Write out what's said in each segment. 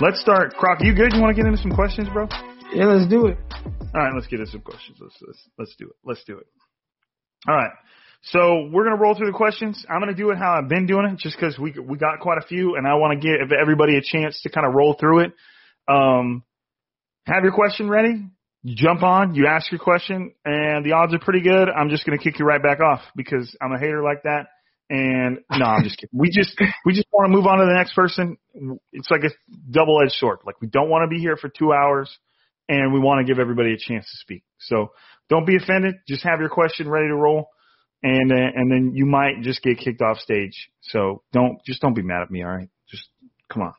let's start. Croc, you good? You want to get into some questions, bro? Yeah, let's do it. All right, let's get into some questions. Let's let's let's do it. Let's do it. All right. So we're gonna roll through the questions. I'm gonna do it how I've been doing it, just because we we got quite a few, and I want to give everybody a chance to kind of roll through it. Um, have your question ready. You jump on, you ask your question, and the odds are pretty good. I'm just gonna kick you right back off because I'm a hater like that. And no, I'm just kidding. We just we just want to move on to the next person. It's like a double edged sword. Like we don't want to be here for two hours, and we want to give everybody a chance to speak. So don't be offended. Just have your question ready to roll, and uh, and then you might just get kicked off stage. So don't just don't be mad at me. All right, just come on.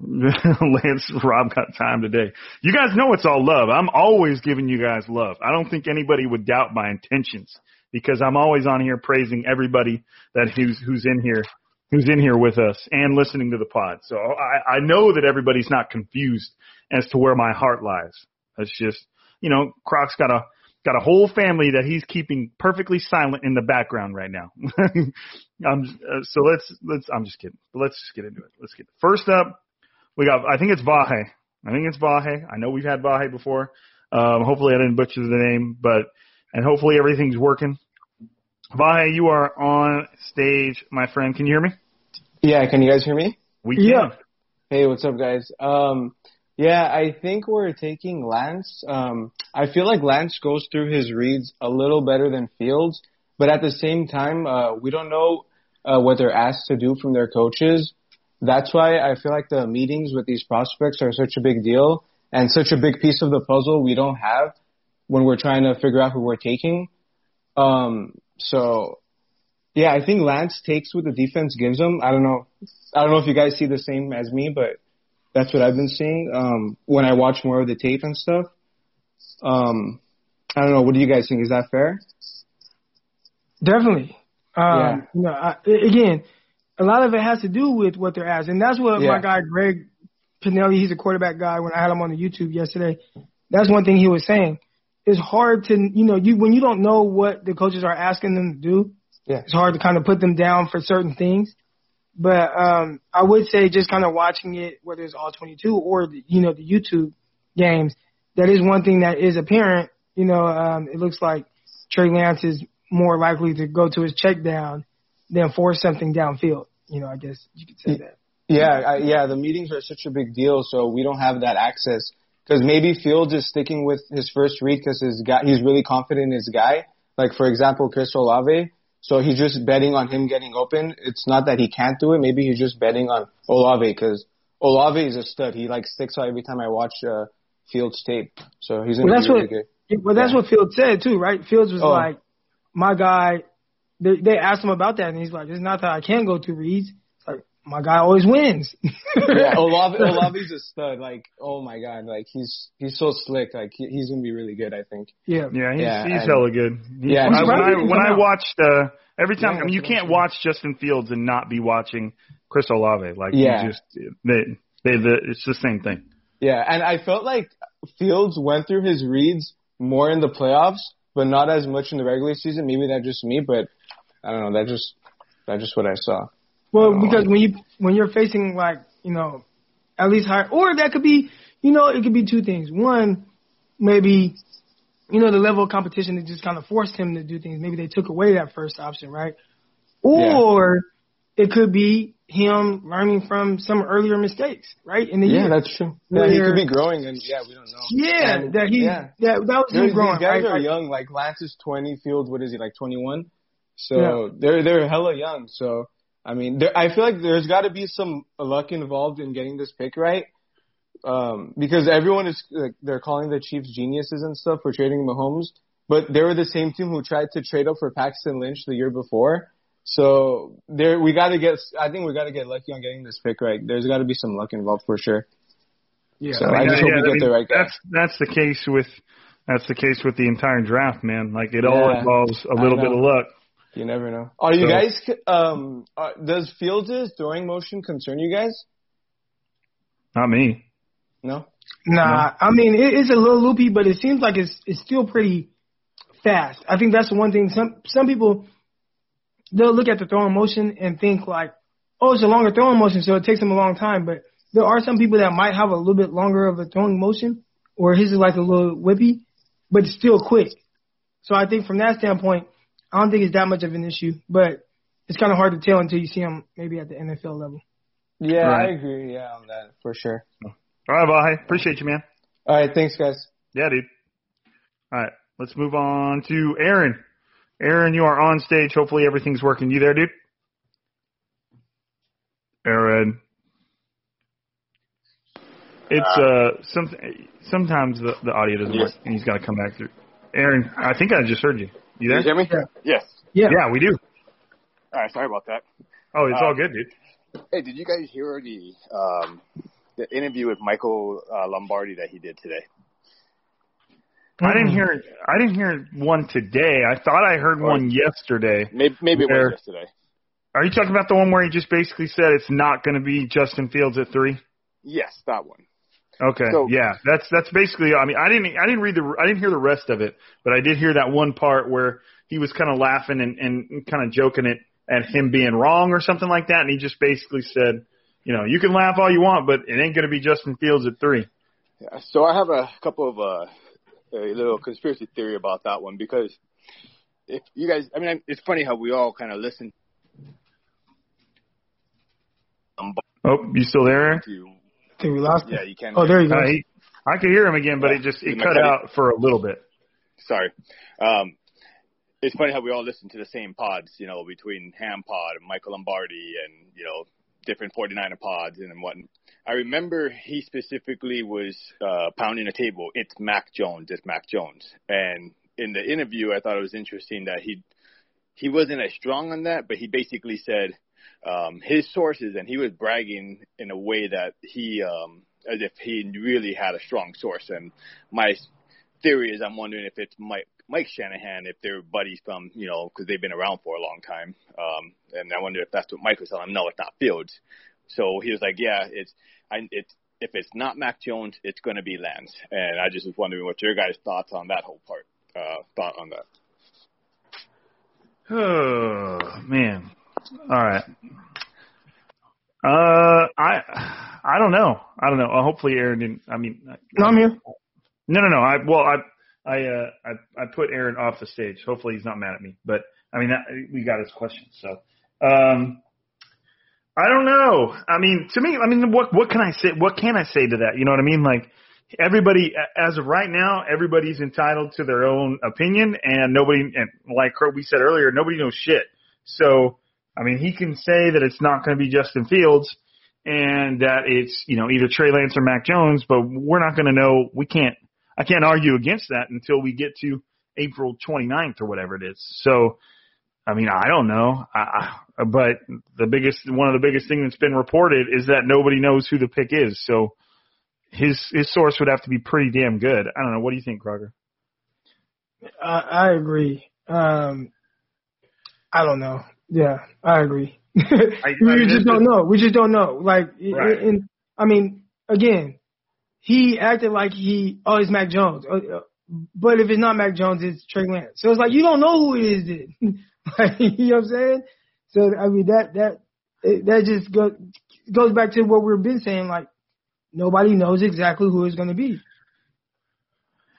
Lance, Rob got time today. You guys know it's all love. I'm always giving you guys love. I don't think anybody would doubt my intentions because I'm always on here praising everybody that who's who's in here who's in here with us and listening to the pod. So I, I know that everybody's not confused as to where my heart lies. It's just you know, Croc's got a got a whole family that he's keeping perfectly silent in the background right now. um, uh, so let's let's I'm just kidding. But let's just get into it. Let's get first up. We got I think it's Vahe. I think it's Vahe. I know we've had Vahe before. Um, hopefully I didn't butcher the name, but and hopefully everything's working. Vahe, you are on stage, my friend. Can you hear me? Yeah, can you guys hear me? We can. Yeah. Hey, what's up, guys? Um, yeah, I think we're taking Lance. Um, I feel like Lance goes through his reads a little better than Fields, but at the same time, uh, we don't know uh, what they're asked to do from their coaches. That's why I feel like the meetings with these prospects are such a big deal and such a big piece of the puzzle we don't have when we're trying to figure out who we're taking. Um, so yeah, I think Lance takes what the defense gives him. I don't know. I don't know if you guys see the same as me, but that's what I've been seeing um, when I watch more of the tape and stuff. Um, I don't know. What do you guys think? Is that fair? Definitely. Um, Yeah. You know, I, again, a lot of it has to do with what they're asked, and that's what my guy Greg Pinelli, he's a quarterback guy. When I had him on the YouTube yesterday, that's one thing he was saying. It's hard to, you know, you when you don't know what the coaches are asking them to do, Yeah. it's hard to kind of put them down for certain things. But um, I would say just kind of watching it, whether it's all 22 or the, you know the YouTube games, that is one thing that is apparent. You know, um, it looks like Trey Lance is more likely to go to his check down than force something downfield. You know, I guess you could say that. Yeah, I, yeah. The meetings are such a big deal, so we don't have that access. Because maybe Fields is sticking with his first read because his guy, he's really confident in his guy. Like for example, Chris Olave. So he's just betting on him getting open. It's not that he can't do it. Maybe he's just betting on Olave because Olave is a stud. He like sticks out every time I watch uh, Fields tape. So he's Well, that's really what- good. Well, that's what Fields said too, right? Fields was Oh. like, my guy. They, they asked him about that, and he's like, "It's not that I can't go through reads. It's like my guy always wins." yeah, Olave, Olave's a stud. Like, oh my god, like he's he's so slick. Like he, he's gonna be really good. I think. yeah. Yeah, he's, Yeah, he's and- hella good. He- Yeah, when I, when I when I watched uh, every time, Yeah, I mean, you can't watch Justin Fields and not be watching Chris Olave. Like, you Yeah. just they they the it's the same thing. Yeah, and I felt like Fields went through his reads more in the playoffs, but not as much in the regular season. Maybe that's just me, but I don't know. That just that's just what I saw. Well, because when you when you're facing like you know, at least high, or that could be you know it could be two things. One, maybe you know the level of competition that just kind of forced him to do things. Maybe they took away that first option, right? Or it could be him learning from some earlier mistakes, right? In the Yeah, year. that's true. Yeah, he Where- could be growing, and yeah, we don't know. yeah, And- that he yeah. that that was These him growing. guys right? are Like, young. Like Lance is 20, Fields, what is he like 21? So Yeah. they're they're hella young. So I mean, there, I feel like there's got to be some luck involved in getting this pick right. Um, because everyone is like, they're calling the Chiefs geniuses and stuff for trading Mahomes, but they were the same team who tried to trade up for Paxton Lynch the year before. So there, we got to get. I think we got to get lucky on getting this pick right. There's got to be some luck involved for sure. Yeah. So I just Yeah, hope we I get mean, the right guy. That's that's the case with that's the case with the entire draft, man. Like it all involves a little bit of luck. You never know. Are you So- guys? Um, uh, does Fields' throwing motion concern you guys? Not me. No. Nah, I mean it, it's a little loopy, but it seems like it's it's still pretty fast. I think that's the one thing. Some some people they'll look at the throwing motion and think like, oh, it's a longer throwing motion, so it takes them a long time. But there are some people that might have a little bit longer of a throwing motion, or his is like a little whippy, but it's still quick. So I think from that standpoint, I don't think it's that much of an issue. But it's kind of hard to tell until you see him maybe at the NFL level. Yeah, Right. I agree. Yeah, on that for sure. All right, Vahe. Appreciate you, man. All right, thanks, guys. Yeah, dude. All right, let's move on to Aaron. Aaron, you are on stage. Hopefully everything's working. You there, dude? Aaron. It's uh some sometimes the, the audio doesn't work and he's got to come back through. Aaron, I think I just heard you. You there? Can you hear me? Yes. Yeah. Yeah, we do. All right. Sorry about that. Oh, it's Uh, all good, dude. Hey, did you guys hear the um, the interview with Michael uh, Lombardi that he did today? I didn't hear I didn't hear one today. I thought I heard one yesterday. Maybe maybe it Where- was yesterday. Are you talking about the one where he just basically said it's not going to be Justin Fields at three? Yes, that one. Okay. So- yeah, that's that's basically. I mean, I didn't I didn't read the I didn't hear the rest of it, but I did hear that one part where he was kind of laughing and and kind of joking it at him being wrong or something like that, and he just basically said, you know, you can laugh all you want, but it ain't going to be Justin Fields at three. Yeah, so I have a couple of uh, a little conspiracy theory about that one because if you guys, I mean, it's funny how we all kind of listen Oh, you still there? To. Think we lost Yeah, him. you can. Oh, there you go. Uh, he, I could hear him again, but Yeah. it just it cut out for a little bit. Sorry. Um, it's funny how we all listen to the same pods, you know, between Ham Pod and Michael Lombardi and, you know, different 49er pods and what. I remember he specifically was uh, pounding the table. It's Mac Jones. It's Mac Jones. And in the interview, I thought it was interesting that he he wasn't as strong on that, but he basically said um, his sources, and he was bragging in a way that he, um, as if he really had a strong source. And my theory is, I'm wondering if it's Mike, Mike Shanahan, if they're buddies from, you know, because they've been around for a long time. Um, and I wonder if that's what Mike was telling him. No, it's not Fields. So he was like, yeah, it's, I, it's, if it's not Mac Jones, it's going to be Lance. And I just was wondering what your guys' thoughts on that whole part, uh, thought on that. Oh man. All right. Uh, I I don't know. I don't know. Uh, hopefully, Aaron didn't. I mean, No, I'm here. no, no, no. I well, I I uh I I put Aaron off the stage. Hopefully he's not mad at me. But I mean that, we got his question. So um I don't know. I mean to me I mean what what can I say what can I say to that? You know what I mean? Like everybody as of right now everybody's entitled to their own opinion and nobody and like we said earlier nobody knows shit. So I mean he can say that it's not going to be Justin Fields and that it's you know either Trey Lance or Mac Jones, but we're not going to know. We can't. I can't argue against that until we get to April 29th or whatever it is. So, I mean, I don't know. I, I, but the biggest, one of the biggest things that's been reported is that nobody knows who the pick is. So, his his source would have to be pretty damn good. I don't know. What do you think, Crocker? I, I agree. Um, I don't know. Yeah, I agree. I, we I just don't know. We just don't know. Like, right. and I mean, again, he acted like he, oh, it's Mac Jones. Uh, uh, but if it's not Mac Jones, it's Trey Lance. So it's like you don't know who it is. Then. like, you know what I'm saying? So I mean that that that just goes goes back to what we've been saying. Like nobody knows exactly who it's going to be.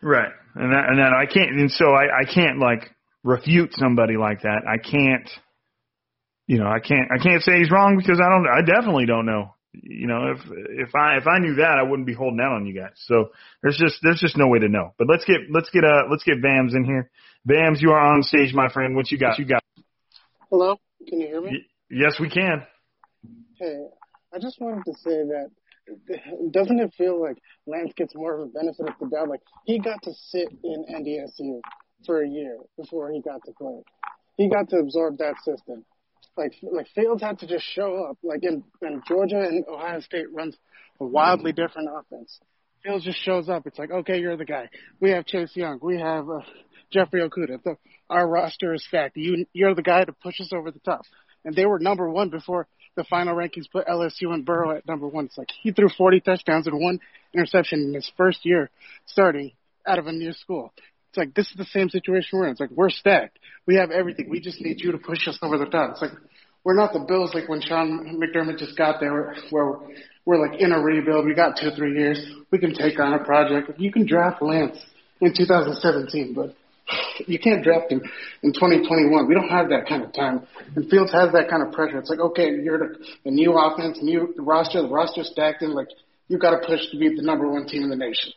Right, and that and that I can't, and so I I can't like refute somebody like that. I can't you know, I can't I can't say he's wrong because I don't I definitely don't know. You know, if if I if I knew that I wouldn't be holding out on you guys. So there's just there's just no way to know. But let's get let's get uh let's get Vams in here. Vams, you are on stage, my friend. What you got? What you got? Hello, can you hear me? Y- yes, we can. Hey, I just wanted to say that doesn't it feel like Lance gets more of a benefit of the doubt? Like he got to sit in NDSU for a year before he got to play. He got to absorb that system like like Fields had to just show up. Like in, in Georgia and Ohio State runs a wildly different offense. Fields just shows up. It's like, okay, you're the guy. We have Chase Young. We have uh, Jeffrey Okudah. The, our roster is stacked. You you're the guy to push us over the top. And they were number one before the final rankings put LSU and Burrow at number one. It's like he threw 40 touchdowns and one interception in his first year starting out of a new school. It's like this is the same situation we're in. It's like we're stacked. We have everything. We just need you to push us over the top. It's like we're not the Bills like when Sean McDermott just got there, where we're like in a rebuild. We got two or three years. We can take on a project. You can draft Lance in 2017, but you can't draft him in 2021. We don't have that kind of time. And Fields has that kind of pressure. It's like, okay, you're the, new offense, new roster, the roster stacked in. Like you got to push to be the number one team in the nation.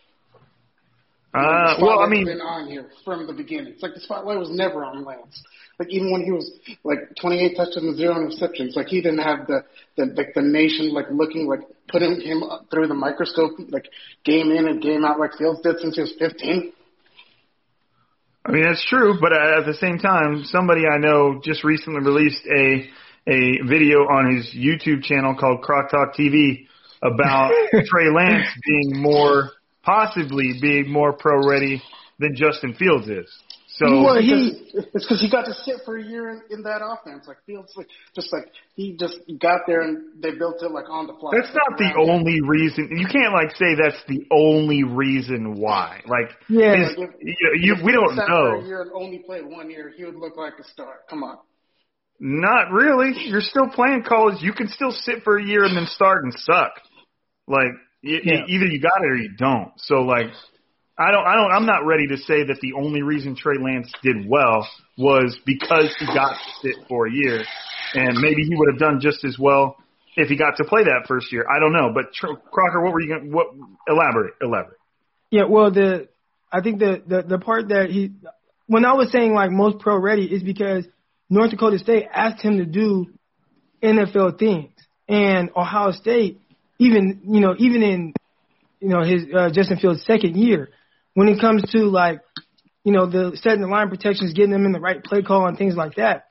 Uh, well, I mean, been on here from the beginning. It's like the spotlight was never on Lance. Like even when he was like 28 touchdowns, zero interceptions, like he didn't have the the like the nation like looking like putting him through the microscope like game in and game out like Fields did since he was 15. I mean that's true, but at the same time, somebody I know just recently released a a video on his YouTube channel called Crock Talk TV about Trey Lance being more possibly being more pro ready than Justin Fields is. So well, he, it's because he got to sit for a year in, in that offense. Like Fields, like just like he just got there and they built it like on the fly. That's not the only reason. You can't like say that's the only reason why. Like yeah, like if, you, you we don't sat know. For a year and only played one year, he would look like a star. Come on. Not really. You're still playing college. You can still sit for a year and then start and suck. Like yeah. either you got it or you don't. So like, I don't, I don't, I'm not ready to say that the only reason Trey Lance did well was because he got to sit for a year, and maybe he would have done just as well if he got to play that first year. I don't know, but Tr- Crocker, what were you going? to What elaborate? Elaborate. Yeah, well, the I think the, the the part that he when I was saying like most pro ready is because North Dakota State asked him to do NFL things, and Ohio State even you know even in you know his uh, Justin Fields' second year, when it comes to like you know the setting the line protections, getting them in the right play call and things like that,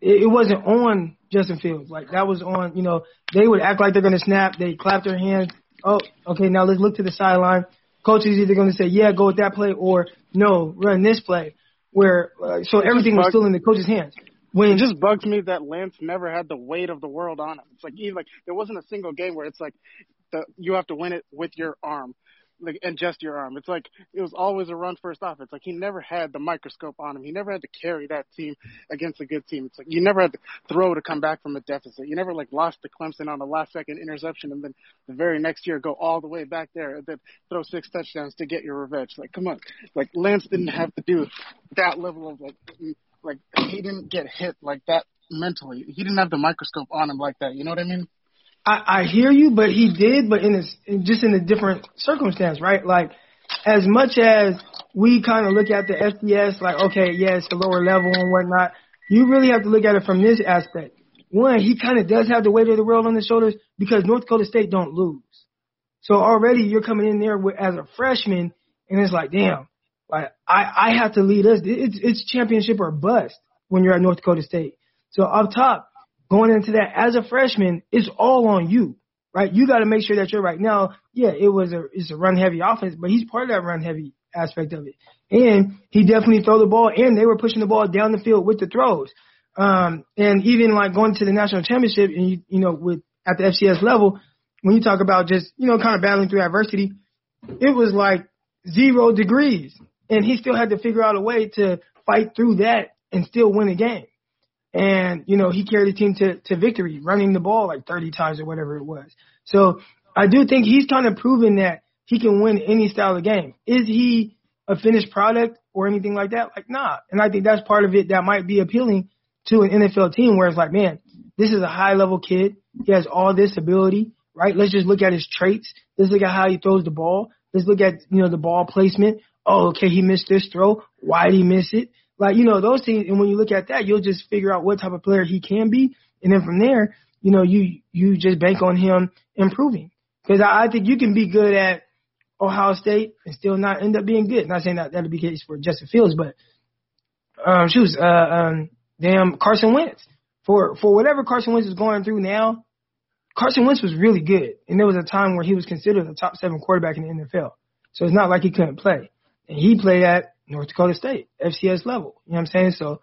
it, it wasn't on Justin Fields. Like that was on you know they would act like they're going to snap, they clap their hands. Oh, okay, now let's look to the sideline. Coach is either going to say yeah, go with that play, or no, run this play. Where uh, so everything was still in the coach's hands. When, it just bugs me that Lance never had the weight of the world on him. It's like even like there wasn't a single game where it's like the you have to win it with your arm. like and just your arm. It's like it was always a run first offense. Like he never had the microscope on him. He never had to carry that team against a good team. It's like you never had to throw to come back from a deficit. You never like lost to Clemson on a last second interception and then the very next year go all the way back there and then throw six touchdowns to get your revenge. Like come on, like Lance didn't have to do that level of like like he didn't get hit like that mentally. He didn't have the microscope on him like that. You know what I mean? I, I hear you, but he did, but in a, just in a different circumstance, right? Like, as much as we kind of look at the FBS, like, okay, yeah, it's a lower level and whatnot, you really have to look at it from this aspect. One, he kind of does have the weight of the world on his shoulders because North Dakota State don't lose. So already you're coming in there with, as a freshman, and it's like, damn, like I I have to lead us. It's it's championship or bust when you're at North Dakota State. So up top, going into that as a freshman, it's all on you, right? You got to make sure that you're right. Now, yeah, it was a it's a run heavy offense, but he's part of that run heavy aspect of it, and he definitely throw the ball, and they were pushing the ball down the field with the throws. Um, and even like going to the national championship, and you you know with at the FCS level, when you talk about just you know kind of battling through adversity, it was like zero degrees, and he still had to figure out a way to fight through that and still win a game. And, you know, he carried the team to, to victory, running the ball like 30 times or whatever it was. So I do think he's kind of proven that he can win any style of game. Is he a finished product or anything like that? Like, nah. And I think that's part of it that might be appealing to an NFL team where it's like, man, this is a high level kid. He has all this ability, right? Let's just look at his traits. Let's look at how he throws the ball. Let's look at, you know, the ball placement. Oh, okay, he missed this throw. Why did he miss it? Like, you know, those things, and when you look at that, you'll just figure out what type of player he can be. And then from there, you know, you, you just bank on him improving. Cause I, I think you can be good at Ohio State and still not end up being good. Not saying that that'll be the case for Justin Fields, but, um, shoes, uh, um, damn Carson Wentz. For, for whatever Carson Wentz is going through now, Carson Wentz was really good. And there was a time where he was considered a top seven quarterback in the NFL. So it's not like he couldn't play. And he played at North Dakota State, FCS level. You know what I'm saying? So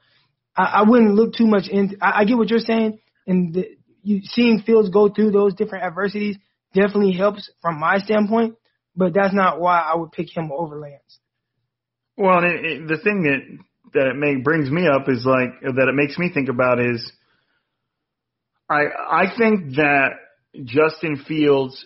I, I wouldn't look too much into. I, I get what you're saying, and the, you seeing Fields go through those different adversities definitely helps from my standpoint. But that's not why I would pick him over Lance. Well, it, it, the thing that that it may, brings me up is like that it makes me think about is I I think that Justin Fields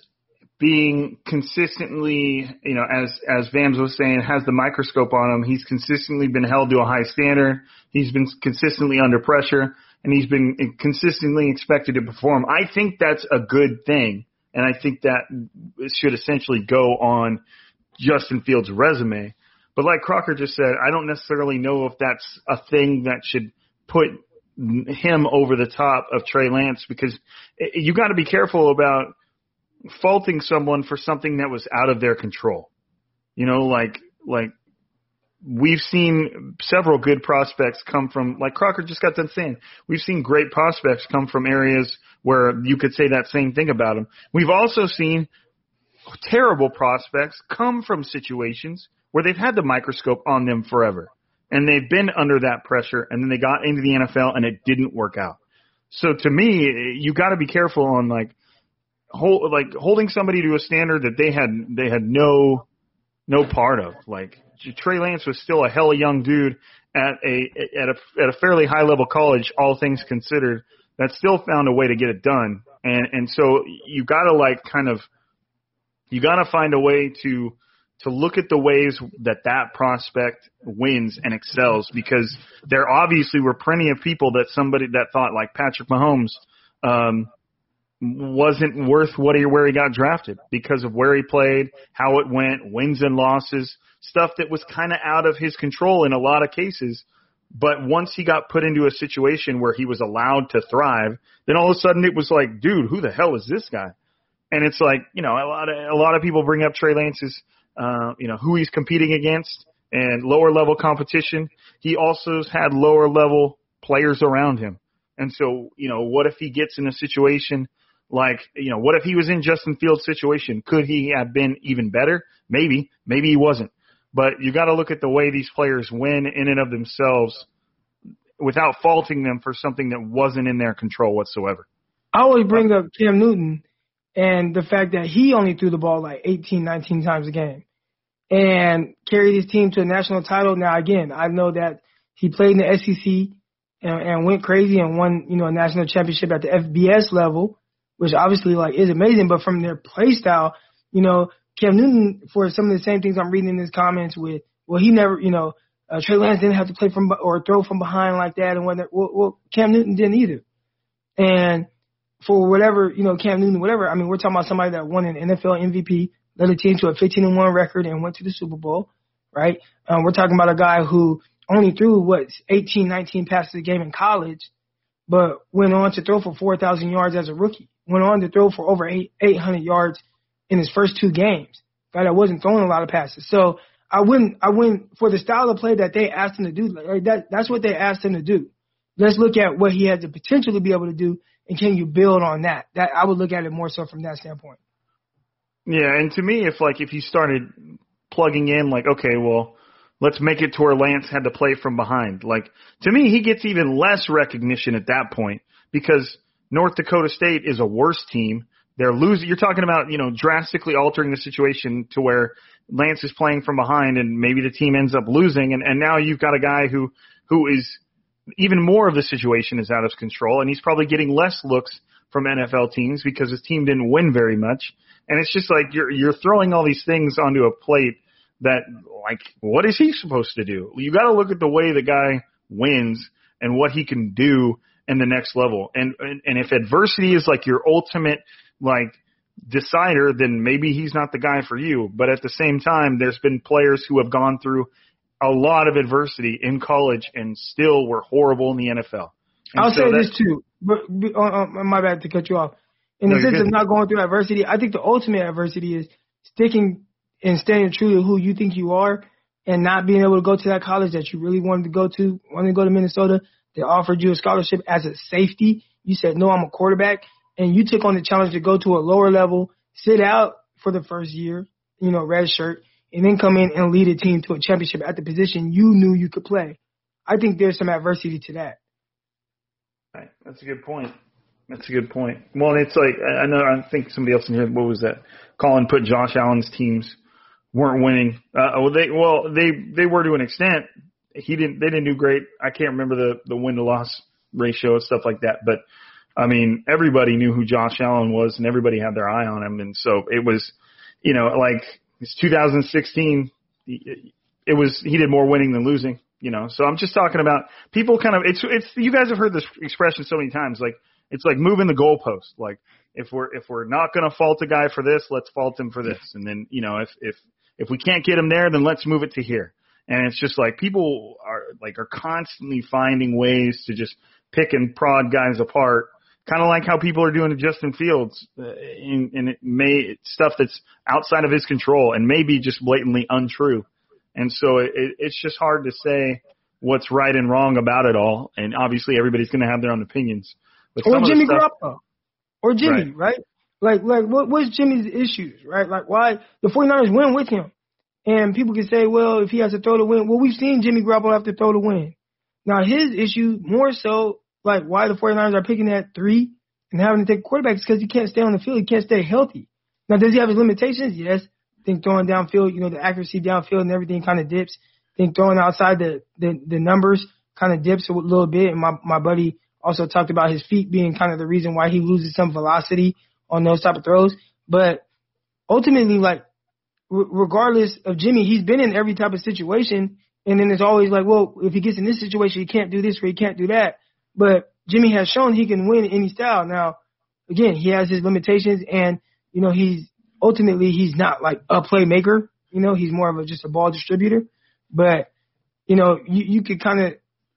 being consistently, you know, as as Vams was saying, has the microscope on him. He's consistently been held to a high standard. He's been consistently under pressure, and he's been consistently expected to perform. I think that's a good thing, and I think that should essentially go on Justin Fields' resume. But like Crocker just said, I don't necessarily know if that's a thing that should put him over the top of Trey Lance because you got to be careful about faulting someone for something that was out of their control. You know, like like we've seen several good prospects come from like Crocker just got done saying. We've seen great prospects come from areas where you could say that same thing about them. We've also seen terrible prospects come from situations where they've had the microscope on them forever and they've been under that pressure and then they got into the NFL and it didn't work out. So to me, you got to be careful on like hold, like holding somebody to a standard that they had they had no no part of. Like Trey Lance was still a hella young dude at a at a at a fairly high level college, all things considered, that still found a way to get it done. And and so you got to like kind of you got to find a way to to look at the ways that that prospect wins and excels because there obviously were plenty of people that somebody that thought like Patrick Mahomes um wasn't worth what he where he got drafted because of where he played, how it went, wins and losses, stuff that was kind of out of his control in a lot of cases. But once he got put into a situation where he was allowed to thrive, then all of a sudden it was like, dude, who the hell is this guy? And it's like, you know, a lot of a lot of people bring up Trey Lance's, uh, you know, who he's competing against and lower level competition. He also had lower level players around him. And so, you know, what if he gets in a situation like, you know, what if he was in Justin Fields' situation? Could he have been even better? Maybe. Maybe he wasn't. But you got to look at the way these players win in and of themselves without faulting them for something that wasn't in their control whatsoever. I always bring up Cam Newton and the fact that he only threw the ball like 18, 19 times a game and carried his team to a national title. Now, again, I know that he played in the SEC and, and went crazy and won, you know, a national championship at the FBS level, which obviously like is amazing. But from their play style, you know, Cam Newton for some of the same things I'm reading in his comments with, well, he never, you know, uh, Trey Lance didn't have to play from or throw from behind like that, and whether well, well, Cam Newton didn't either. And for whatever you know, Cam Newton, whatever. I mean, we're talking about somebody that won an NFL MVP, led a team to a 15 and one record, and went to the Super Bowl, right? Um, we're talking about a guy who only threw what 18, 19 passes a game in college, but went on to throw for 4,000 yards as a rookie. Went on to throw for over eight, 800 yards in his first two games. Guy that wasn't throwing a lot of passes. So I wouldn't, I wouldn't for the style of play that they asked him to do. Like that, that's what they asked him to do. Let's look at what he has the potential to be able to do, and can you build on that? That I would look at it more so from that standpoint. Yeah, and to me, if like if you started plugging in, like, okay, well, let's make it to where Lance had to play from behind. Like to me, he gets even less recognition at that point because North Dakota State is a worse team. They're losing. You're talking about you know drastically altering the situation to where Lance is playing from behind, and maybe the team ends up losing, and and now you've got a guy who who is even more of the situation is out of control, and he's probably getting less looks from NFL teams because his team didn't win very much. And it's just like you're you're throwing all these things onto a plate that like what is he supposed to do? You got to look at the way the guy wins and what he can do in the next level. And and, and if adversity is like your ultimate like decider, then maybe he's not the guy for you. But at the same time, there's been players who have gone through a lot of adversity in college and still were horrible in the NFL. And I'll so say this too. But, but uh, my bad to cut you off. In No, the sense of not going through adversity, I think the ultimate adversity is sticking and staying true to who you think you are, and not being able to go to that college that you really wanted to go to. Wanted to go to Minnesota. They offered you a scholarship as a safety. You said no, I'm a quarterback, and you took on the challenge to go to a lower level, sit out for the first year, you know, red shirt, and then come in and lead a team to a championship at the position you knew you could play. I think there's some adversity to that. Right. That's a good point. That's a good point. Well, it's like I I know. I think somebody else in here. What was that? Colin put Josh Allen's teams weren't winning. Uh, well, they well they they were to an extent. He didn't. They didn't do great. I can't remember the the win to loss ratio and stuff like that. But I mean, everybody knew who Josh Allen was, and everybody had their eye on him. And so it was, you know, like it's 2016. It was he did more winning than losing. You know, so I'm just talking about people kind of it's it's you guys have heard this expression so many times like it's like moving the goalpost like if we're if we're not going to fault a guy for this let's fault him for this and then you know if if if we can't get him there then let's move it to here and it's just like people are like are constantly finding ways to just pick and prod guys apart kind of like how people are doing to Justin Fields uh, and, and it may stuff that's outside of his control and maybe just blatantly untrue and so it, it, it's just hard to say what's right and wrong about it all. And obviously, everybody's going to have their own opinions. But or some of the Jimmy stuff, Garoppolo, or Jimmy, right? Like, like what what's Jimmy's issues, right? Like, why the 49ers win with him, and people can say, well, if he has to throw to win, well, we've seen Jimmy Garoppolo have to throw to win. Now, his issue more so, like, why the 49ers are picking at three and having to take quarterbacks because he can't stay on the field, he can't stay healthy. Now, does he have his limitations? Yes. I think throwing downfield, you know, the accuracy downfield and everything kind of dips. I think throwing outside the the, the numbers kind of dips a little bit. And my my buddy also talked about his feet being kind of the reason why he loses some velocity on those type of throws. But ultimately, like r- regardless of Jimmy, he's been in every type of situation. And then it's always like, well, if he gets in this situation, he can't do this or he can't do that. But Jimmy has shown he can win any style. Now, again, he has his limitations, and you know he's ultimately he's not like a playmaker. You know, he's more of a just a ball distributor. But you know, you you could kind of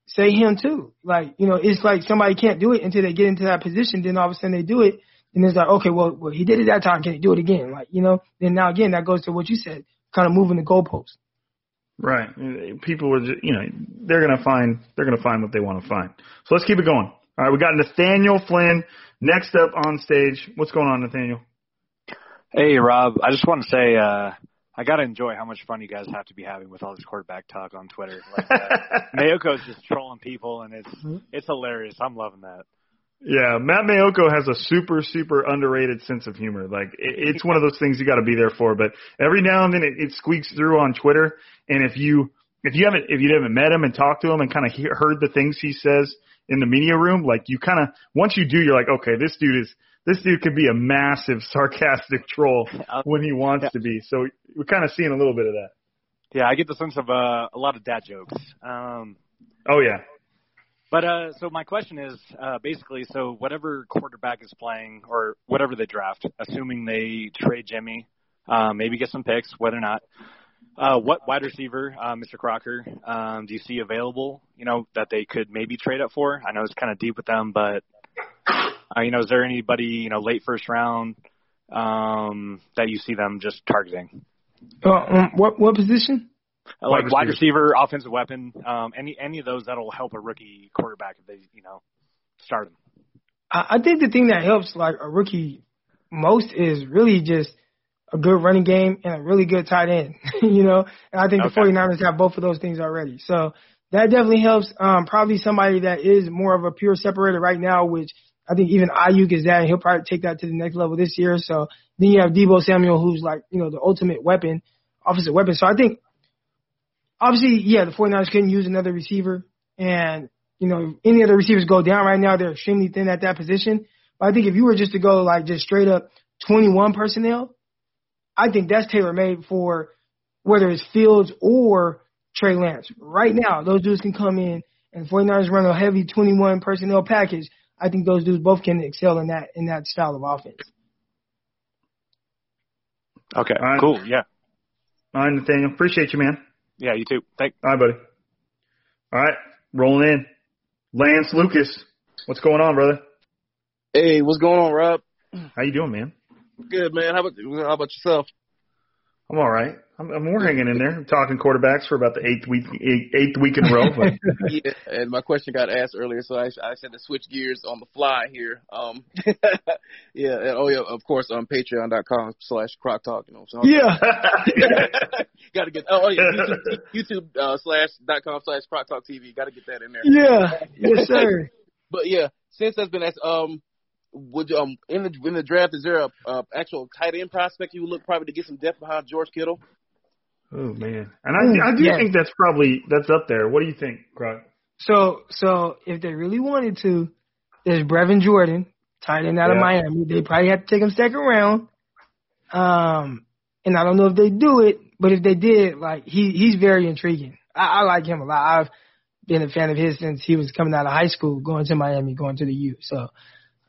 say him too. Like you know, it's like somebody can't do it until they get into that position. Then all of a sudden they do it, and it's like, okay, well, well he did it that time. Can he do it again? Like you know, then now again that goes to what you said, kind of moving the goalpost. right? People are, just, you know, they're going to find they're going to find what they want to find. So let's keep it going. All right, we got Nathaniel Flynn next up on stage. What's going on, Nathaniel? Hey, Rob. I just want to say uh, I got to enjoy how much fun you guys have to be having with all this quarterback talk on Twitter. Like, uh, Maiocco's just trolling people, and it's it's hilarious. I'm loving that. Yeah, Matt Maiocco has a super, super underrated sense of humor. Like it, it's one of those things you got to be there for. But every now and then it, it squeaks through on Twitter. And if you if you haven't if you haven't met him and talked to him and kind of he, heard the things he says in the media room, like you kind of once you do, you're like, okay, this dude is this dude could be a massive sarcastic troll when he wants to be. So we're kind of seeing a little bit of that. Yeah, I get the sense of uh, a lot of dad jokes. Um, oh yeah. But uh, so my question is uh, basically, so whatever quarterback is playing or whatever they draft, assuming they trade Jimmy, uh, maybe get some picks, whether or not. Uh, what wide receiver, uh, Mr. Crocker, um, do you see available? You know that they could maybe trade up for. I know it's kind of deep with them, but uh, you know, is there anybody you know late first round um, that you see them just targeting? Uh, um, what what position? Uh, like wide receiver, offensive weapon, um, any any of those that'll help a rookie quarterback if they you know start him. I, I think the thing that helps like a rookie most is really just a good running game and a really good tight end. you know, and I think okay. the 49ers have both of those things already. So that definitely helps. Um, probably somebody that is more of a pure separator right now, which I think even Aiyuk is that, and he'll probably take that to the next level this year. So then you have Deebo Samuel, who's like, you know, the ultimate weapon, offensive weapon. So I think, obviously, yeah, the 49ers couldn't use another receiver. And, you know, any other receivers go down right now, they're extremely thin at that position. But I think if you were just to go like just straight up 21 personnel, I think that's tailor made for whether it's Fields or Trey Lance. Right now, those dudes can come in and 49ers run a heavy 21 personnel package. I think those dudes both can excel in that in that style of offense. Okay, right. cool. Yeah. All right, Nathaniel. Appreciate you, man. Yeah, you too. Thank. All right, buddy. All right, rolling in. Lance Lucas, what's going on, brother? Hey, what's going on, Rob? How you doing, man? Good, man. How about how about yourself? I'm all right. I'm, I'm we're hanging in there. I'm talking quarterbacks for about the eighth week eighth week in a row. But. yeah, and my question got asked earlier, so I I said to switch gears on the fly here. Um, yeah, and, oh yeah, of course on Patreon.com slash Croc Talk. You know, so yeah, got to get oh, oh yeah, YouTube, YouTube uh, slash dot com slash Croc Talk TV. Got to get that in there. Yeah, yes sir. but yeah, since that's been asked, um, would um in the in the draft is there a, a actual tight end prospect you would look probably to get some depth behind George Kittle? Oh man, and I I do yeah. think that's probably that's up there. What do you think, Croc? So so if they really wanted to, there's Brevin Jordan, tight end out yeah. of Miami. They probably have to take him second round. Um, and I don't know if they do it, but if they did, like he he's very intriguing. I, I like him a lot. I've been a fan of his since he was coming out of high school, going to Miami, going to the U. So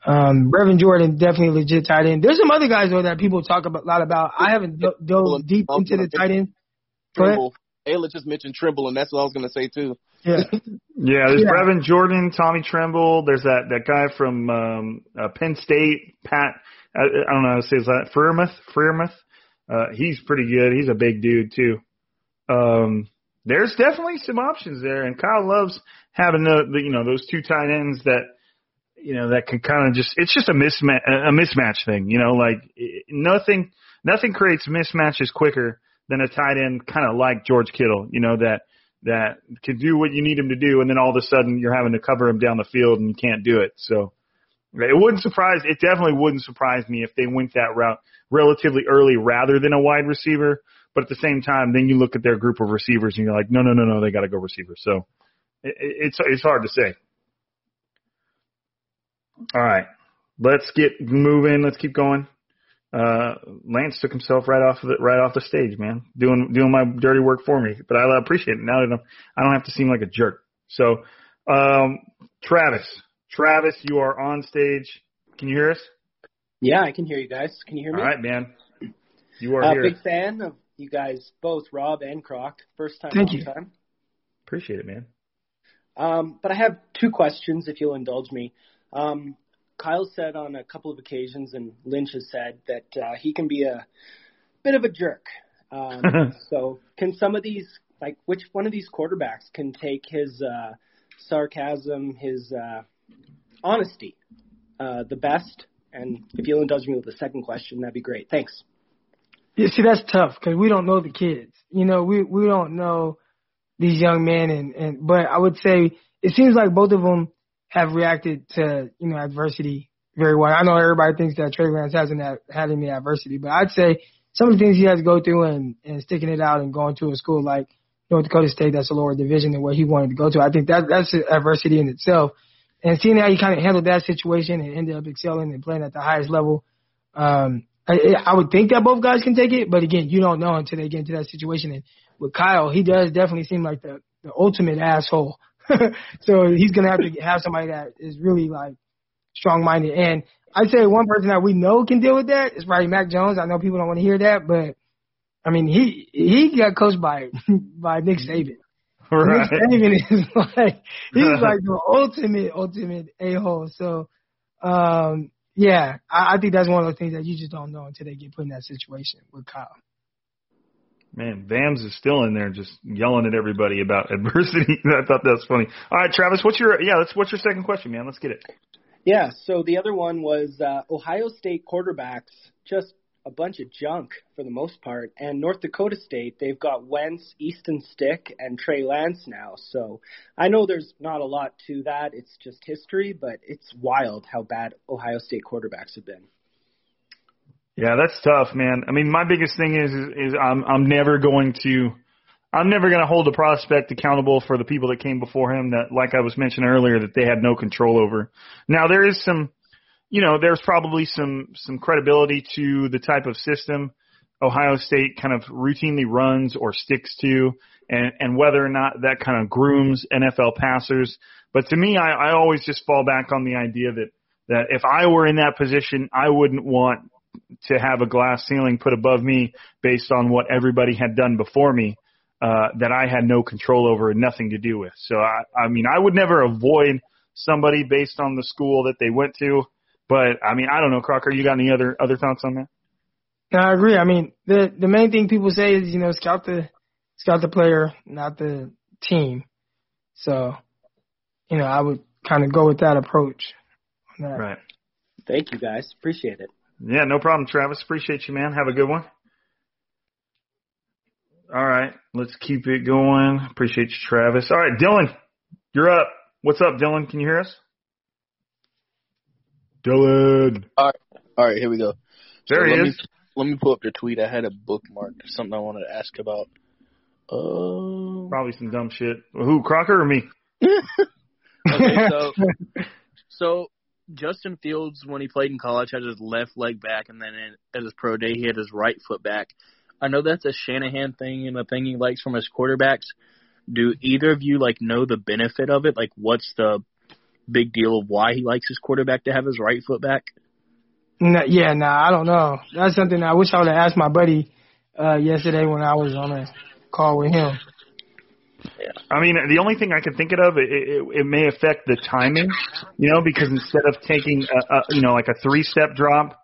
um, Brevin Jordan definitely legit tight end. There's some other guys though that people talk about, a lot about. I haven't dove deep into the tight end. Tremble. Ayla just mentioned Tremble, and that's what I was going to say too. Yeah, yeah. There's yeah. Brevin Jordan, Tommy Tremble. There's that that guy from um, uh, Penn State, Pat. I, I don't know how to say that. Freiermuth. Freiermuth. Uh, he's pretty good. He's a big dude too. Um, there's definitely some options there, and Kyle loves having the, the you know those two tight ends that you know that can kind of just it's just a mismatch a mismatch thing. You know, like nothing nothing creates mismatches quicker than a tight end kind of like George Kittle. You know that that can do what you need him to do, and then all of a sudden you're having to cover him down the field and you can't do it. So it wouldn't surprise it definitely wouldn't surprise me if they went that route relatively early rather than a wide receiver. But at the same time, then you look at their group of receivers and you're like, no, no, no, no, they got to go receiver. So it, it's it's hard to say. All right, let's get moving. Let's keep going. Uh, Lance took himself right off of the right off the stage, man, doing doing my dirty work for me. But I appreciate it now that I'm, I don't have to seem like a jerk. So, um, Travis, Travis, you are on stage. Can you hear us? Yeah, I can hear you guys. Can you hear me? All right, man. You are uh, here. Big fan of you guys, both Rob and Croc. First time, Thank you. time. Appreciate it, man. Um, but I have two questions, if you'll indulge me. Um, Kyle said on a couple of occasions, and Lynch has said that uh, he can be a bit of a jerk. Um, so, can some of these, like, which one of these quarterbacks can take his uh, sarcasm, his uh, honesty, uh, the best? And if you'll indulge me with the second question, that'd be great. Thanks. Yeah, see, that's tough because we don't know the kids. You know, we we don't know these young men, and and but I would say it seems like both of them have reacted to you know adversity very well. I know everybody thinks that Trey Lance hasn't had, any adversity, but I'd say some of the things he has to go through and, and sticking it out and going to a school like North Dakota State that's a lower division than where he wanted to go to. I think that that's adversity in itself. And seeing how he kind of handled that situation and ended up excelling and playing at the highest level, um, I, I would think that both guys can take it. But again, you don't know until they get into that situation. And with Kyle, he does definitely seem like the, the ultimate asshole. so he's gonna have to have somebody that is really like strong minded. And I'd say one person that we know can deal with that is probably Mac Jones. I know people don't want to hear that, but I mean he he got coached by by Nick Saban. Right. Nick Saban is like he's like the ultimate ultimate a hole. So um yeah, I, I think that's one of those things that you just don't know until they get put in that situation with Kyle. Man, Vams is still in there just yelling at everybody about adversity. I thought that was funny. All right, Travis, what's your yeah? Let's what's your second question, man? Let's get it. Yeah, so the other one was uh, Ohio State quarterbacks, just a bunch of junk for the most part. And North Dakota State, they've got Wentz, Easton Stick, and Trey Lance now. So I know there's not a lot to that. It's just history, but it's wild how bad Ohio State quarterbacks have been. Yeah, that's tough, man. I mean, my biggest thing is is, I'm I'm never going to I'm never going to hold a prospect accountable for the people that came before him that, like I was mentioning earlier, that they had no control over. Now there is some, you know, there's probably some, some credibility to the type of system Ohio State kind of routinely runs or sticks to and, and whether or not that kind of grooms NFL passers. But to me, I, I always just fall back on the idea that, that if I were in that position, I wouldn't want to have a glass ceiling put above me based on what everybody had done before me uh, that I had no control over and nothing to do with. So I, I mean, I would never avoid somebody based on the school that they went to. But I mean, I don't know, Crocker. You got any other other thoughts on that? No, I agree. I mean, the the main thing people say is you know scout the scout the player, not the team. So, you know, I would kind of go with that approach. On that. Right. Thank you guys. Appreciate it. Yeah, no problem, Travis. Appreciate you, man. Have a good one. All right, let's keep it going. Appreciate you, Travis. All right, Dylan, you're up. What's up, Dylan? Can you hear us? Dylan. All right, all right, here we go. There so he let is. Me, let me pull up the tweet. I had a bookmark. Something I wanted to ask about. Um, Probably some dumb shit. Who, Crocker or me? okay, so so Justin Fields, when he played in college, had his left leg back, and then in, at his pro day, he had his right foot back. I know that's a Shanahan thing and a thing he likes from his quarterbacks. Do either of you like know the benefit of it? Like, what's the big deal of why he likes his quarterback to have his right foot back? No, yeah, nah, I don't know. That's something I wish I would have asked my buddy uh yesterday when I was on a call with him. I mean, the only thing I can think of, it, it, it may affect the timing, you know, because instead of taking, a, a, you know, like a three-step drop,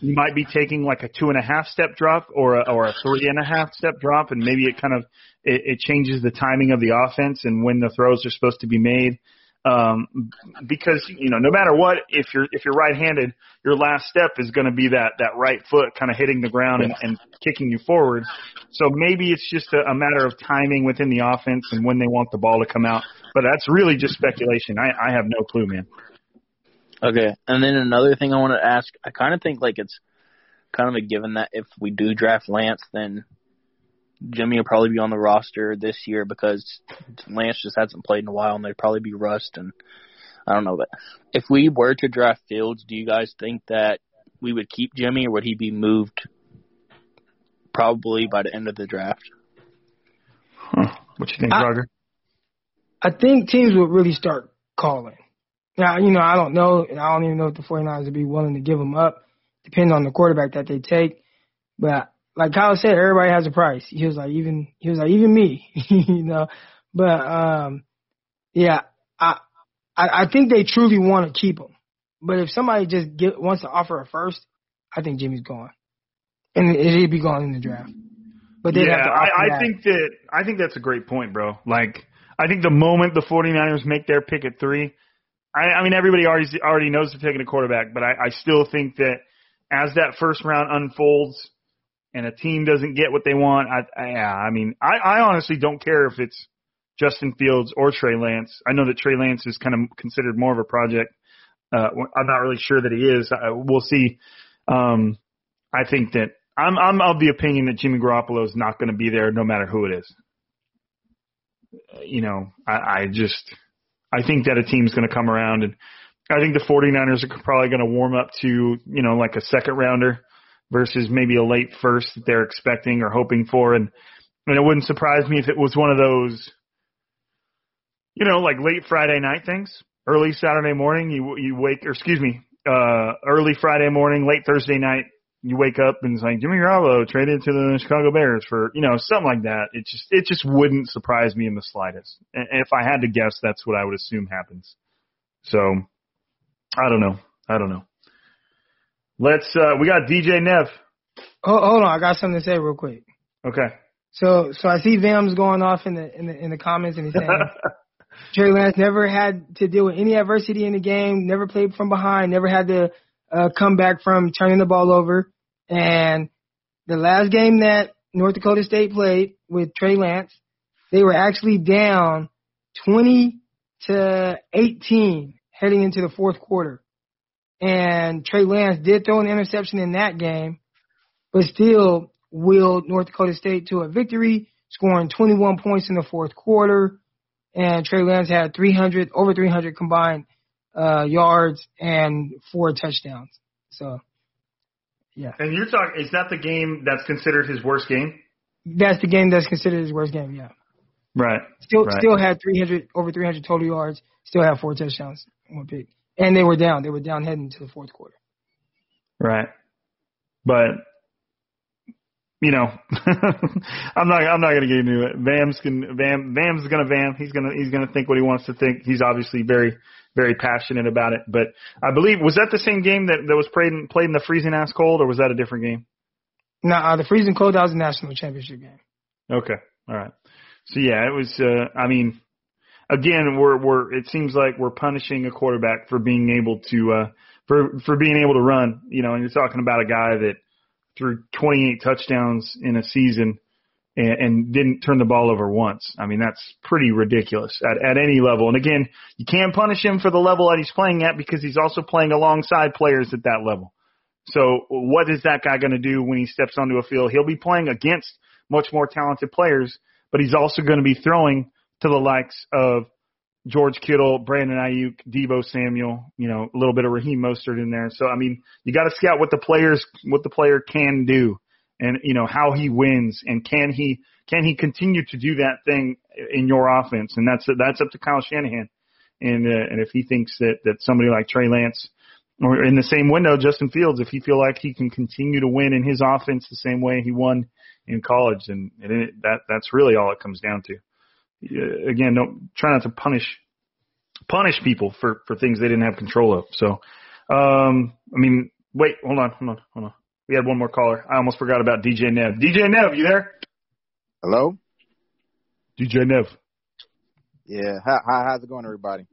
you might be taking like a two and a half step drop or a, or a three and a half step drop, and maybe it kind of it, it changes the timing of the offense and when the throws are supposed to be made. Um, because you know, no matter what, if you're if you're right-handed, your last step is going to be that that right foot kind of hitting the ground and, and kicking you forward. So maybe it's just a, a matter of timing within the offense and when they want the ball to come out. But that's really just speculation. I, I have no clue, man. Okay, and then another thing I want to ask. I kind of think like it's kind of a given that if we do draft Lance, then Jimmy will probably be on the roster this year because Lance just hasn't played in a while, and they'd probably be rust. And I don't know, but if we were to draft Fields, do you guys think that we would keep Jimmy, or would he be moved probably by the end of the draft? Huh. What you think, I- Roger? I think teams would really start calling. Now, you know, I don't know, and I don't even know if the 49ers would be willing to give him up, depending on the quarterback that they take. But like Kyle said, everybody has a price. He was like, even he was like, even me, you know. But um, yeah, I I, I think they truly want to keep him. But if somebody just get, wants to offer a first, I think Jimmy's gone, and he'd be gone in the draft. But they yeah, have to I, I think that I think that's a great point, bro. Like, I think the moment the 49ers make their pick at three, I, I mean, everybody already already knows they're taking a quarterback, but I, I still think that as that first round unfolds and a team doesn't get what they want, I, I yeah, I mean, I, I honestly don't care if it's Justin Fields or Trey Lance. I know that Trey Lance is kind of considered more of a project. Uh, I'm not really sure that he is. Uh, we'll see. Um, I think that I'm I'm of the opinion that Jimmy Garoppolo is not going to be there no matter who it is. You know, I, I just I think that a team's going to come around and I think the 49ers are probably going to warm up to, you know, like a second rounder versus maybe a late first that they're expecting or hoping for and and it wouldn't surprise me if it was one of those you know, like late Friday night things. Early Saturday morning, you you wake or excuse me, uh early Friday morning, late Thursday night, you wake up and it's like Jimmy Garoppolo traded to the Chicago Bears for you know something like that. It just it just wouldn't surprise me in the slightest. And if I had to guess, that's what I would assume happens. So I don't know. I don't know. Let's uh we got DJ Nev. Hold, hold on, I got something to say real quick. Okay. So so I see Vam's going off in the in the in the comments and he's saying Trey Lance never had to deal with any adversity in the game, never played from behind, never had to uh, come back from turning the ball over. And the last game that North Dakota State played with Trey Lance, they were actually down 20 to 18 heading into the fourth quarter. And Trey Lance did throw an interception in that game, but still willed North Dakota State to a victory, scoring 21 points in the fourth quarter. And Trey Lance had 300, over 300 combined uh, yards and four touchdowns. So, yeah. And you're talking, is that the game that's considered his worst game? That's the game that's considered his worst game, yeah. Right. Still, right. still had 300, over 300 total yards, still had four touchdowns, one pick. And they were down. They were down heading to the fourth quarter. Right. But you know, I'm not I'm not gonna get into it. Vam's can Vam Vam's gonna Vam. He's gonna he's gonna think what he wants to think. He's obviously very very passionate about it. But I believe was that the same game that that was played in, played in the freezing ass cold, or was that a different game? No, uh, the freezing cold that was a national championship game. Okay, all right. So yeah, it was. uh I mean, again, we're we're it seems like we're punishing a quarterback for being able to uh for for being able to run. You know, and you're talking about a guy that threw 28 touchdowns in a season and, and didn't turn the ball over once. I mean, that's pretty ridiculous at, at any level. And again, you can't punish him for the level that he's playing at because he's also playing alongside players at that level. So what is that guy going to do when he steps onto a field? He'll be playing against much more talented players, but he's also going to be throwing to the likes of George Kittle, Brandon Aiyuk, Deebo Samuel, you know, a little bit of Raheem Mostert in there. So I mean, you got to scout what the players, what the player can do, and you know how he wins, and can he can he continue to do that thing in your offense, and that's that's up to Kyle Shanahan, and uh, and if he thinks that that somebody like Trey Lance, or in the same window, Justin Fields, if he feel like he can continue to win in his offense the same way he won in college, and, and it, that that's really all it comes down to again, don't try not to punish punish people for for things they didn't have control of. So, um, I mean, wait, hold on, hold on, hold on. We had one more caller. I almost forgot about DJ Nev. DJ Nev, you there? Hello, DJ Nev. Yeah, how, how how's it going, everybody?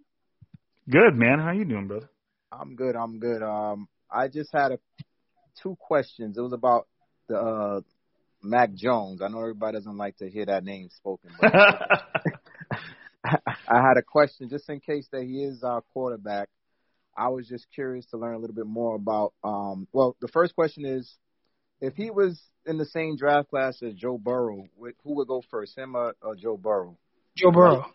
Good, man. How you doing, brother? I'm good. I'm good. Um, I just had a two questions. It was about the uh, Mac Jones. I know everybody doesn't like to hear that name spoken, but I had a question just in case that he is our quarterback. I was just curious to learn a little bit more about. Um, well, the first question is, if he was in the same draft class as Joe Burrow, who would go first, him or, or Joe Burrow? Joe Burrow.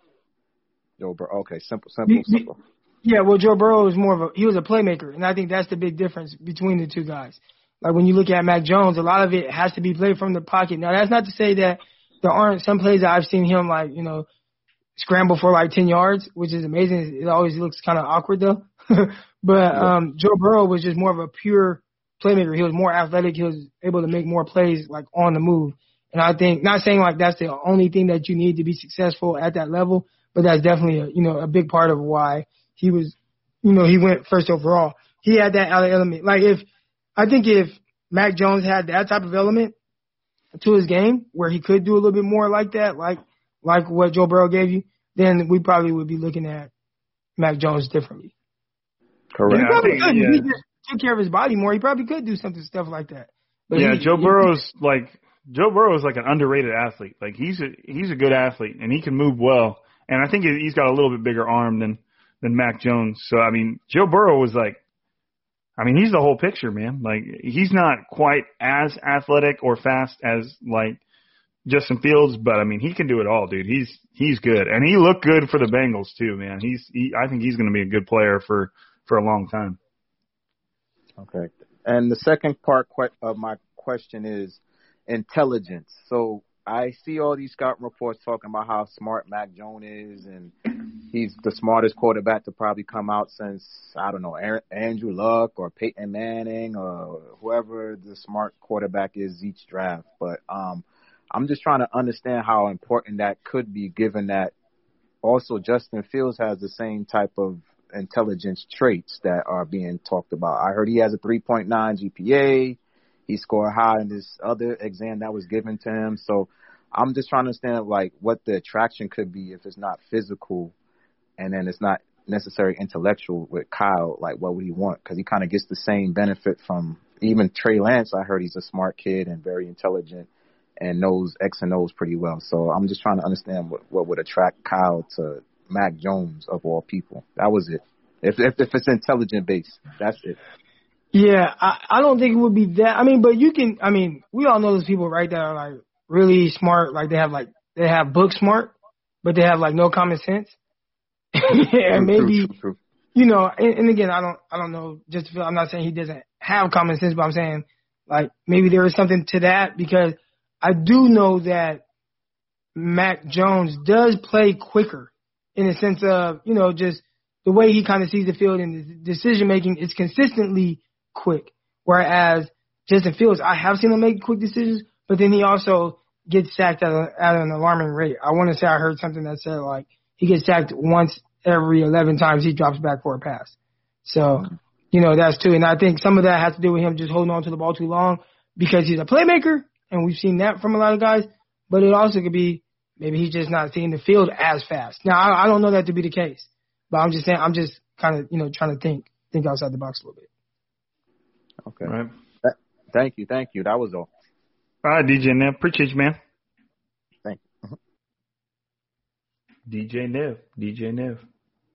Joe Burrow. Okay, simple, simple, simple. Yeah, well, Joe Burrow was more of a he was a playmaker, and I think that's the big difference between the two guys. Like when you look at Mac Jones, a lot of it has to be played from the pocket. Now that's not to say that there aren't some plays that I've seen him like you know scramble for like 10 yards, which is amazing. It always looks kind of awkward though. but um, Joe Burrow was just more of a pure playmaker. He was more athletic. He was able to make more plays like on the move. And I think not saying like that's the only thing that you need to be successful at that level, but that's definitely a, you know a big part of why he was you know he went first overall. He had that element. Like if I think if Mac Jones had that type of element to his game where he could do a little bit more like that, like like what Joe Burrow gave you, then we probably would be looking at Mac Jones differently. Correct. He probably could. yeah. If he just took care of his body more, he probably could do something stuff like that. But yeah, he, Joe he- Burrow's like Joe Burrow is like an underrated athlete. Like he's a he's a good athlete and he can move well. And I think he's got a little bit bigger arm than than Mac Jones. So I mean, Joe Burrow was like, I mean, he's the whole picture, man. Like he's not quite as athletic or fast as like Justin Fields, but I mean, he can do it all, dude. He's he's good, and he looked good for the Bengals too, man. He's he, I think he's going to be a good player for for a long time. Okay. And the second part of my question is intelligence. So I see all these scouting reports talking about how smart Mac Jones is, and he's the smartest quarterback to probably come out since I don't know Aaron, Andrew Luck or Peyton Manning or whoever the smart quarterback is each draft. But um, I'm just trying to understand how important that could be, given that also Justin Fields has the same type of intelligence traits that are being talked about. I heard he has a 3.9 GPA. He scored high in this other exam that was given to him. So I'm just trying to understand like what the attraction could be if it's not physical, and then it's not necessarily intellectual with Kyle. Like what would he want? Because he kind of gets the same benefit from even Trey Lance. I heard he's a smart kid and very intelligent and knows X and O's pretty well. So I'm just trying to understand what what would attract Kyle to Mac Jones of all people. That was it. If if, if it's intelligent base, that's it. Yeah, I, I don't think it would be that. I mean, but you can. I mean, we all know those people, right? That are like really smart. Like they have like they have book smart, but they have like no common sense. and maybe True, true. you know. And, and again, I don't I don't know. Just feel, I'm not saying he doesn't have common sense, but I'm saying like maybe there is something to that because I do know that Mac Jones does play quicker in the sense of you know just the way he kind of sees the field and his decision making is consistently quick. Whereas Justin Fields, I have seen him make quick decisions, but then he also gets sacked at, a, at an alarming rate. I want to say I heard something that said like he gets sacked once every 11 times he drops back for a pass. So, mm-hmm. you know, that's too. And I think some of that has to do with him just holding on to the ball too long because he's a playmaker and we've seen that from a lot of guys. But it also could be maybe he's just not seeing the field as fast. Now, I, I don't know that to be the case, but I'm just saying, I'm just kind of, you know, trying to think, think outside the box a little bit. Okay. Right. Thank you, thank you. That was all. All right, DJ Nev, appreciate you, man. Thank you. DJ Nev, DJ Nev.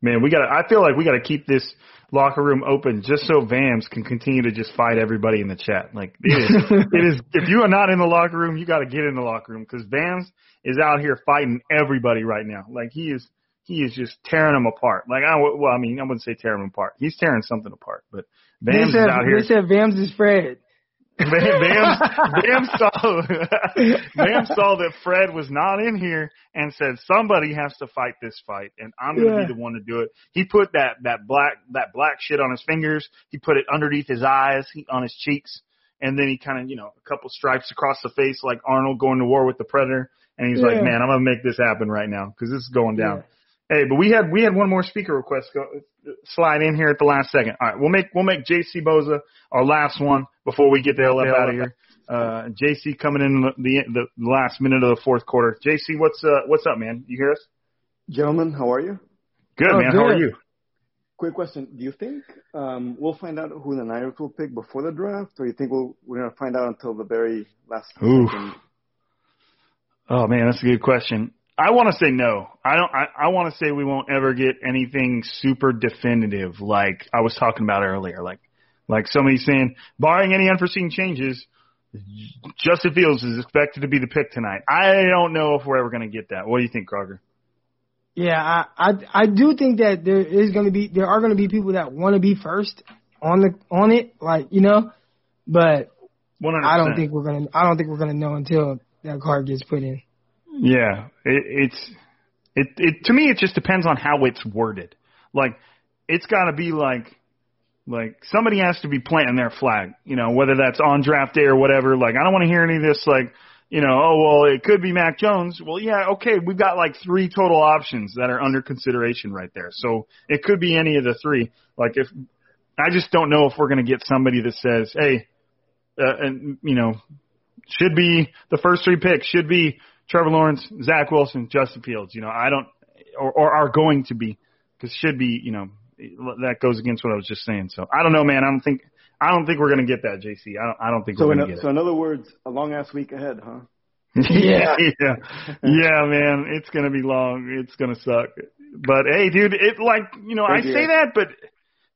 Man, we got. I feel like we got to keep this locker room open just so Vams can continue to just fight everybody in the chat. Like it is, it is. If you are not in the locker room, you got to get in the locker room because Vams is out here fighting everybody right now. Like he is, he is just tearing them apart. Like I, w- well, I mean, I wouldn't say tearing them apart. He's tearing something apart, but Vams said, is out here. they said Vams is Fred. Bam, Bam, Bam saw Bam saw that Fred was not in here and said somebody has to fight this fight and I'm gonna Yeah. be the one to do it. He put that that black that black shit on his fingers. He put it underneath his eyes, he, on his cheeks, and then he kind of you know a couple stripes across the face like Arnold going to war with the Predator. And he's like, man, I'm gonna make this happen right now because this is going down. Hey, but we had we had one more speaker request go slide in here at the last second. All right, we'll make we'll make JC Boza our last one before we get the hell up out of here. Uh, JC coming in the, the the last minute of the fourth quarter. JC, what's uh what's up, man? You hear us? Gentlemen, how are you? Good, Oh, man. How are you? Quick question. Do you think um, we'll find out who the Niners will pick before the draft, or you think we'll, we're going to find out until the very last Oof. second? Oh man, that's a good question. I want to say no. I don't. I, I want to say we won't ever get anything super definitive, like I was talking about earlier. Like, like somebody saying, barring any unforeseen changes, Justin Fields is expected to be the pick tonight. I don't know if we're ever going to get that. What do you think, Crocker? Yeah, I, I I do think that there is going to be there are going to be people that want to be first on the on it, like you know, but One hundred. I don't think we're gonna I don't think we're gonna know until that card gets put in. Yeah, it, it's it it to me it just depends on how it's worded. Like it's got to be like like somebody has to be planting their flag, you know, whether that's on draft day or whatever. Like I don't want to hear any of this like, you know, oh well, it could be Mac Jones. Well, yeah, okay, we've got like three total options that are under consideration right there. So it could be any of the three. Like if I just don't know if we're going to get somebody that says, "Hey, uh, and you know, should be the first three picks should be Trevor Lawrence, Zach Wilson, Justin Fields. You know, I don't, or, or are going to be, because should be, you know, that goes against what I was just saying. So I don't know, man. I don't think, I don't think we're gonna get that, JC. I don't. I don't think So we're gonna get so in other words, a long ass week ahead, huh? yeah, yeah, yeah, man. It's gonna be long. It's gonna suck. But hey, dude, it like you know I you. say that, but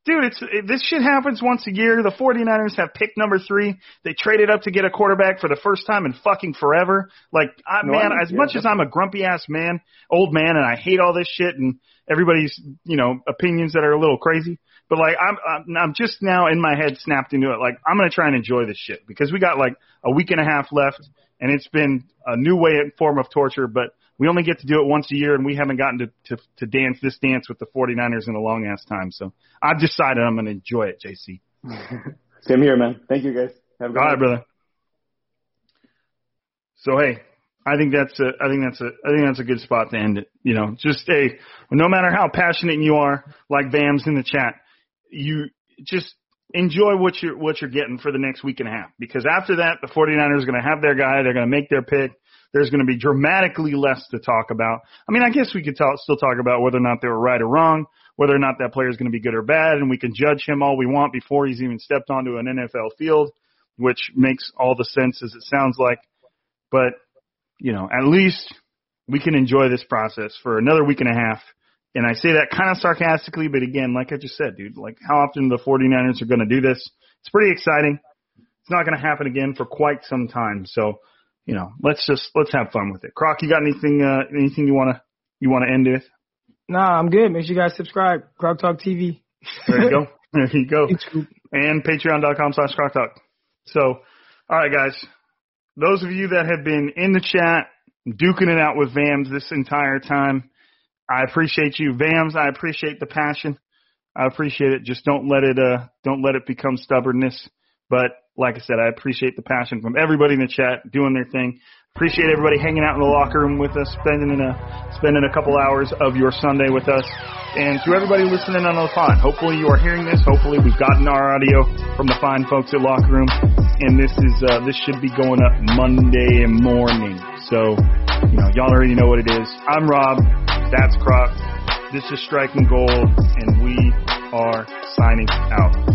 dude, it's it, this shit happens once a year. The 49ers have pick number three. They traded up to get a quarterback for the first time in fucking forever. Like, I, No, man, I- as much as I'm a grumpy ass man, old man, and I hate all this shit and everybody's you know opinions that are a little crazy. But like, I'm I'm, I'm just now in my head snapped into it. Like, I'm gonna try and enjoy this shit because we got like a week and a half left, and it's been a new way form of torture, but. We only get to do it once a year, and we haven't gotten to, to to dance this dance with the 49ers in a long ass time. So I've decided I'm going to enjoy it, JC. Same here, man. Thank you, guys. Have a good All right, brother. So hey, I think that's a I think that's a I think that's a good spot to end it. You know, just hey, no matter how passionate you are, like Vams in the chat, you just enjoy what you're what you're getting for the next week and a half. Because after that, the 49ers are going to have their guy. They're going to make their pick. There's going to be dramatically less to talk about. I mean, I guess we could talk, still talk about whether or not they were right or wrong, whether or not that player is going to be good or bad, and we can judge him all we want before he's even stepped onto an NFL field, which makes all the sense as it sounds like. But you know, at least we can enjoy this process for another week and a half. And I say that kind of sarcastically, but again, like I just said, dude, like how often the 49ers are going to do this. It's pretty exciting. It's not going to happen again for quite some time. So, you know, let's just, let's have fun with it. Croc, you got anything, uh, anything you want to, you want to end with? Nah, I'm good. Make sure you guys subscribe. Croc Talk TV. There you go. There you go. And patreon.com slash crocktalk. So, all right, guys. Those of you that have been in the chat, duking it out with Vams this entire time, I appreciate you. Vams, I appreciate the passion. I appreciate it. Just don't let it, uh, don't let it become stubbornness. But like I said, I appreciate the passion from everybody in the chat doing their thing. Appreciate everybody hanging out in the locker room with us, spending a spending a couple hours of your Sunday with us, and to everybody listening on the pod. Hopefully you are hearing this. Hopefully we've gotten our audio from the fine folks at Locker Room, and this is uh, this should be going up Monday morning. So you know y'all already know what it is. I'm Rob. That's Croc. This is Striking Gold, and we are signing out.